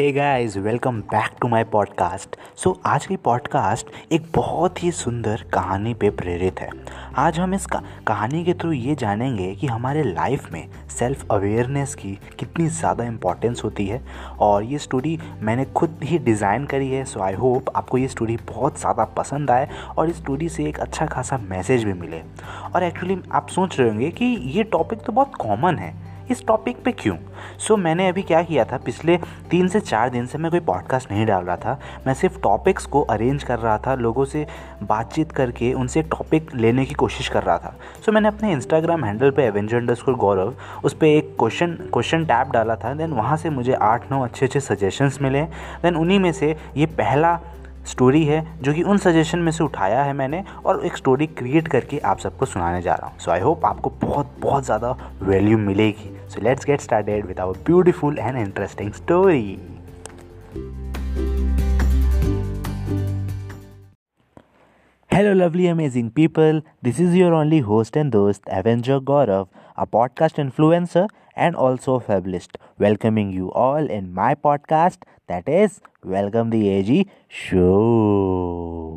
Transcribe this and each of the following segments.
Hey guys welcome back to my podcast so आज की podcast एक बहुत ही सुंदर कहानी पे प्रेरित है। आज हम इस कहानी के थ्रू ये जानेंगे कि हमारे लाइफ में सेल्फ अवेयरनेस की कितनी ज़्यादा इम्पॉर्टेंस होती है और ये स्टोरी मैंने खुद ही डिज़ाइन करी है। सो आई होप आपको ये स्टोरी बहुत ज़्यादा पसंद आए और इस स्टोरी से एक अच्छा खासा मैसेज भी मिले। और एक्चुअली आप सोच रहे होंगे कि ये टॉपिक तो बहुत कॉमन है। इस टॉपिक पे क्यों? सो so, मैंने अभी क्या किया था? पिछले तीन से चार दिन से मैं कोई पॉडकास्ट नहीं डाल रहा था। मैं सिर्फ़ टॉपिक्स को अरेंज कर रहा था लोगों से बातचीत करके उनसे टॉपिक लेने की कोशिश कर रहा था। सो so, मैंने अपने इंस्टाग्राम हैंडल पे एवेंजर अंडर गौरव उस पर एक क्वेश्चन क्वेश्चन टैप डाला था। देन वहाँ से मुझे आठ नौ अच्छे अच्छे सजेशंस मिले। देन उन्हीं में से ये पहला स्टोरी है जो कि उन सजेशन में से उठाया है मैंने और एक स्टोरी क्रिएट करके आप सबको सुनाने जा रहा हूँ। सो आई होप आपको बहुत बहुत ज़्यादा वैल्यू मिलेगी। So let's get started with our beautiful and interesting story. Hello, lovely, amazing people. This is your only host and host, Avenger Gaurav, a podcast influencer and also a fabulist, welcoming you all in my podcast that is Welcome the AG Show.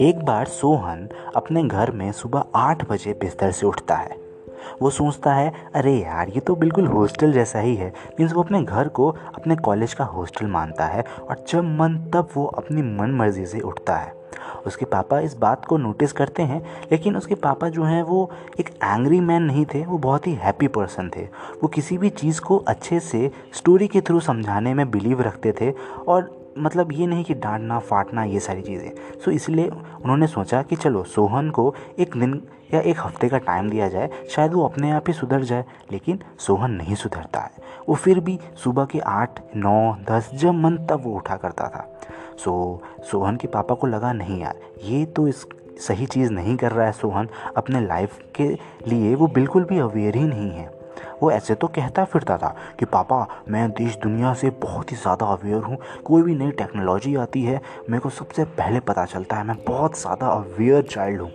एक बार सोहन अपने घर में सुबह आठ बजे बिस्तर से उठता है। वो सोचता है, अरे यार, ये तो बिल्कुल हॉस्टल जैसा ही है। मीन्स वो अपने घर को, अपने कॉलेज का हॉस्टल मानता है और जब मन तब वो अपनी मन मर्ज़ी से उठता है। उसके पापा इस बात को नोटिस करते हैं, लेकिन उसके पापा जो हैं, वो एक एंग्री मैन नहीं थे, वो बहुत ही हैप्पी पर्सन थे। वो किसी भी चीज़ को अच्छे से स्टोरी के थ्रू समझाने में बिलीव रखते थे और मतलब ये नहीं कि डांटना, फाटना, ये सारी चीज़ें। सो इसलिए उन्होंने सोचा कि चलो, सोहन को एक दिन या एक हफ़्ते का टाइम दिया जाए, शायद वो अपने आप ही सुधर जाए, लेकिन सोहन नहीं सुधरता है। वो फिर भी सुबह के आठ, नौ, दस, जब मन तब वो उठा करता था। सो सोहन के पापा को लगा, नहीं यार, ये तो इस, सही चीज़ नहीं कर रहा है सोहन। अपने लाइफ के लिए वो बिल्कुल भी अवेयर ही नहीं है। वो ऐसे तो कहता फिरता था कि, पापा, मैं देश दुनिया से बहुत ही ज़्यादा अवेयर हूँ। कोई भी नई टेक्नोलॉजी आती है, मेरे को सबसे पहले पता चलता है, मैं बहुत ज़्यादा अवेयर चाइल्ड हूँ।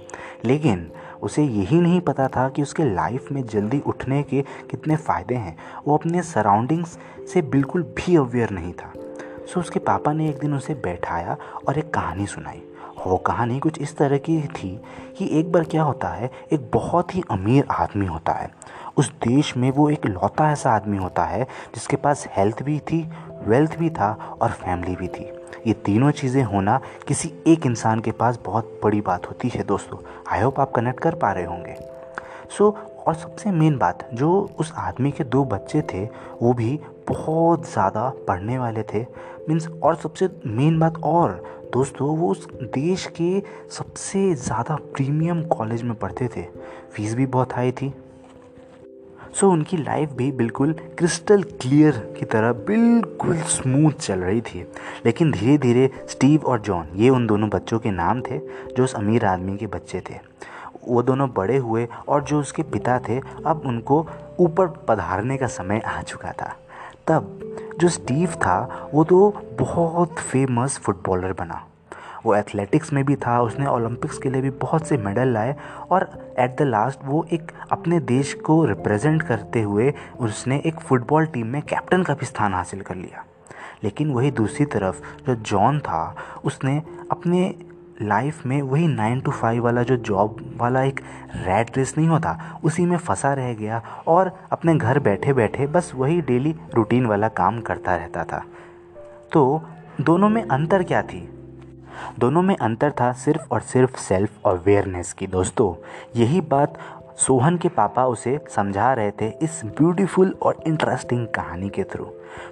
लेकिन उसे यही नहीं पता था कि उसके लाइफ में जल्दी उठने के कितने फ़ायदे हैं। वो अपने सराउंडिंग्स से बिल्कुल भी अवेयर नहीं था। सो उसके पापा ने एक दिन उसे बैठाया और एक कहानी सुनाई। वो कहानी कुछ इस तरह की थी कि एक बार क्या होता है, एक बहुत ही अमीर आदमी होता है। उस देश में वो एक लौता ऐसा आदमी होता है जिसके पास हेल्थ भी थी वेल्थ भी था और फैमिली भी थी। ये तीनों चीज़ें होना किसी एक इंसान के पास बहुत बड़ी बात होती है दोस्तों। आई होप आप कनेक्ट कर पा रहे होंगे। सो so, और सबसे मेन बात जो उस आदमी के दो बच्चे थे वो भी बहुत ज़्यादा पढ़ने वाले थे। मीन्स और सबसे मेन बात और दोस्तों वो उस देश के सबसे ज़्यादा प्रीमियम कॉलेज में पढ़ते थे। फ़ीस भी बहुत हाई थी। सो उनकी लाइफ भी बिल्कुल क्रिस्टल क्लियर की तरह बिल्कुल स्मूथ चल रही थी। लेकिन धीरे धीरे स्टीव और जॉन ये उन दोनों बच्चों के नाम थे जो उस अमीर आदमी के बच्चे थे। वो दोनों बड़े हुए और जो उसके पिता थे, अब उनको ऊपर पधारने का समय आ चुका था। तब जो स्टीव था, वो तो बहुत फ़ेमस फुटबॉलर बना। वो एथलेटिक्स में भी था, उसने ओलंपिक्स के लिए भी बहुत से मेडल लाए और एट द लास्ट वो एक अपने देश को रिप्रेजेंट करते हुए उसने एक फुटबॉल टीम में कैप्टन का भी स्थान हासिल कर लिया। लेकिन वही दूसरी तरफ़ जो जॉन था, उसने अपने लाइफ में वही नाइन टू फाइव वाला जो जॉब वाला एक रैट रेस नहीं होता, उसी में फंसा रह गया और अपने घर बैठे बैठे बस वही डेली रूटीन वाला काम करता रहता था। तो दोनों में अंतर क्या थी? दोनों में अंतर था सिर्फ़ और सिर्फ़ सेल्फ अवेयरनेस की। दोस्तों, यही बात सोहन के पापा उसे समझा रहे थे इस ब्यूटीफुल और इंटरेस्टिंग कहानी के थ्रू।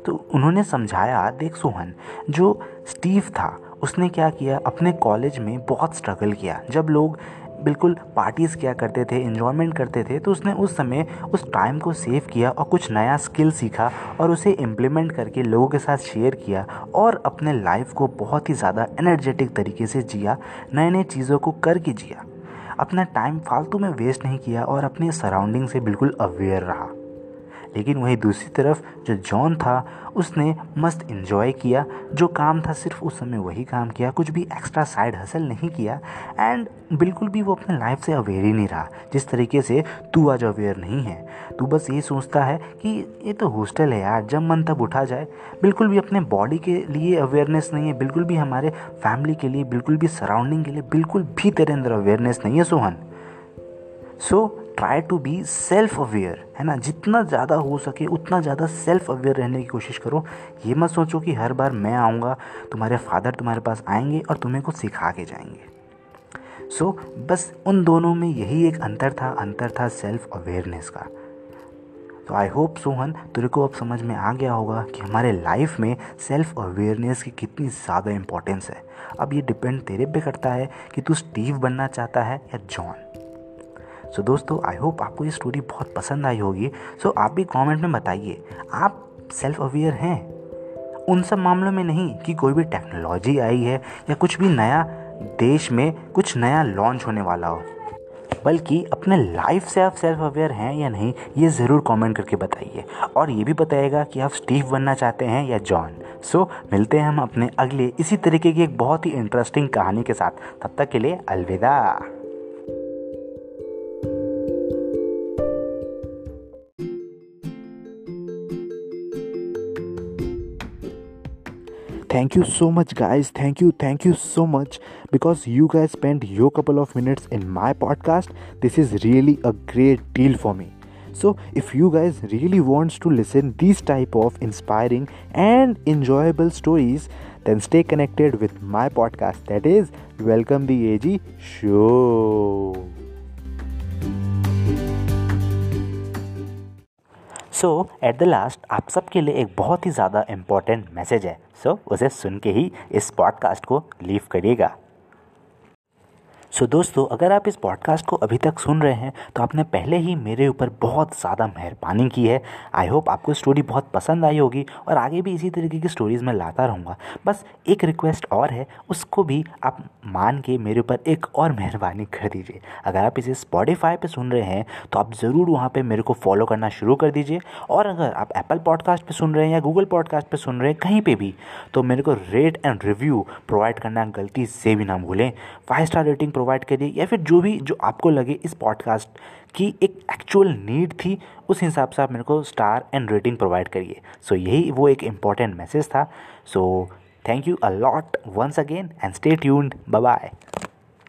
तो उन्होंने समझाया, देख सोहन, जो स्टीव था, उसने क्या किया? अपने कॉलेज में बहुत स्ट्रगल किया। जब लोग बिल्कुल पार्टीज़ किया करते थे इन्जॉयमेंट करते थे तो उसने उस समय उस टाइम को सेव किया और कुछ नया स्किल सीखा और उसे इम्प्लीमेंट करके लोगों के साथ शेयर किया और अपने लाइफ को बहुत ही ज़्यादा एनर्जेटिक तरीके से जिया नए नए चीज़ों को करके जिया। अपना टाइम फालतू में वेस्ट नहीं किया और अपने सराउंडिंग से बिल्कुल अवेयर रहा। लेकिन वहीं दूसरी तरफ़ जो जॉन था, उसने मस्त इन्जॉय किया। जो काम था सिर्फ़ उस समय वही काम किया, कुछ भी एक्स्ट्रा साइड हसल नहीं किया। एंड बिल्कुल भी वो अपने लाइफ से अवेयर ही नहीं रहा। जिस तरीके से तू आज अवेयर नहीं है, तू बस ये सोचता है कि ये तो हॉस्टल है यार, जब मन तब उठा जाए। बिल्कुल भी अपने बॉडी के लिए अवेयरनेस नहीं है, बिल्कुल भी हमारे फैमिली के लिए, बिल्कुल भी सराउंडिंग के लिए, बिल्कुल भी तेरे अंदर अवेयरनेस नहीं है, Sohan. So try to be self aware है ना? जितना ज़्यादा हो सके उतना ज़्यादा सेल्फ अवेयर रहने की कोशिश करो। ये मत सोचो कि हर बार मैं आऊँगा तुम्हारे फादर तुम्हारे पास आएँगे और तुम्हें कुछ सिखा के जाएँगे। सो so, बस उन दोनों में यही एक अंतर था अंतर था सेल्फ अवेयरनेस का। तो आई होप सोहन तेरे को अब समझ में आ गया होगा कि हमारे लाइफ में सेल्फ अवेयरनेस की कितनी ज़्यादा इंपॉर्टेंस है। अब ये डिपेंड तेरे पे करता है कि तू स्टीव बनना चाहता है या जॉन सो दोस्तों आई होप आपको ये स्टोरी बहुत पसंद आई होगी। सो so, आप भी कमेंट में बताइए आप सेल्फ अवेयर हैं? उन सब मामलों में नहीं कि कोई भी टेक्नोलॉजी आई है या कुछ भी नया देश में कुछ नया लॉन्च होने वाला हो। बल्कि अपने लाइफ से आप सेल्फ अवेयर हैं या नहीं ये ज़रूर कमेंट करके बताइए। और ये भी बताइएगा कि आप स्टीव बनना चाहते हैं या जॉन सो so, मिलते हैं हम अपने अगले इसी तरीके की एक बहुत ही इंटरेस्टिंग कहानी के साथ। तब तक के लिए अलविदा। Thank you so much guys. Thank you thank you so much. Because you guys spent your couple of minutes in my podcast this is really a great deal for me. So if you guys really wants to listen these type of inspiring and enjoyable stories then stay connected with my podcast. That is welcome the ag show so at the last आप सबके लिए एक बहुत ही ज़्यादा important message है। सो so, उसे सुन के ही इस पॉडकास्ट को लीव करिएगा। सो so, दोस्तों अगर आप इस पॉडकास्ट को अभी तक सुन रहे हैं तो आपने पहले ही मेरे ऊपर बहुत ज़्यादा मेहरबानी की है। आई होप आपको स्टोरी बहुत पसंद आई होगी और आगे भी इसी तरीके की स्टोरीज़ मैं लाता रहूँगा। बस एक रिक्वेस्ट और है उसको भी आप मान के मेरे ऊपर एक और मेहरबानी कर दीजिए। अगर आप इसे स्पॉटिफाई पर सुन रहे हैं तो आप ज़रूर वहाँ पर मेरे को फॉलो करना शुरू कर दीजिए। और अगर आप एप्पल पॉडकास्ट पर सुन रहे हैं या गूगल पॉडकास्ट पर सुन रहे हैं कहीं पर भी तो मेरे को रेट एंड रिव्यू प्रोवाइड करना गलती से भी ना भूलें। फाइव स्टार रेटिंग प्रोवाइड करिए, या फिर जो भी, जो आपको लगे इस पॉडकास्ट की एक एक्चुअल नीड थी, उस हिसाब से आप मेरे को स्टार एंड रेटिंग प्रोवाइड करिए। सो यही वो एक इंपॉर्टेंट मैसेज था। So thank you a lot once again and stay tuned bye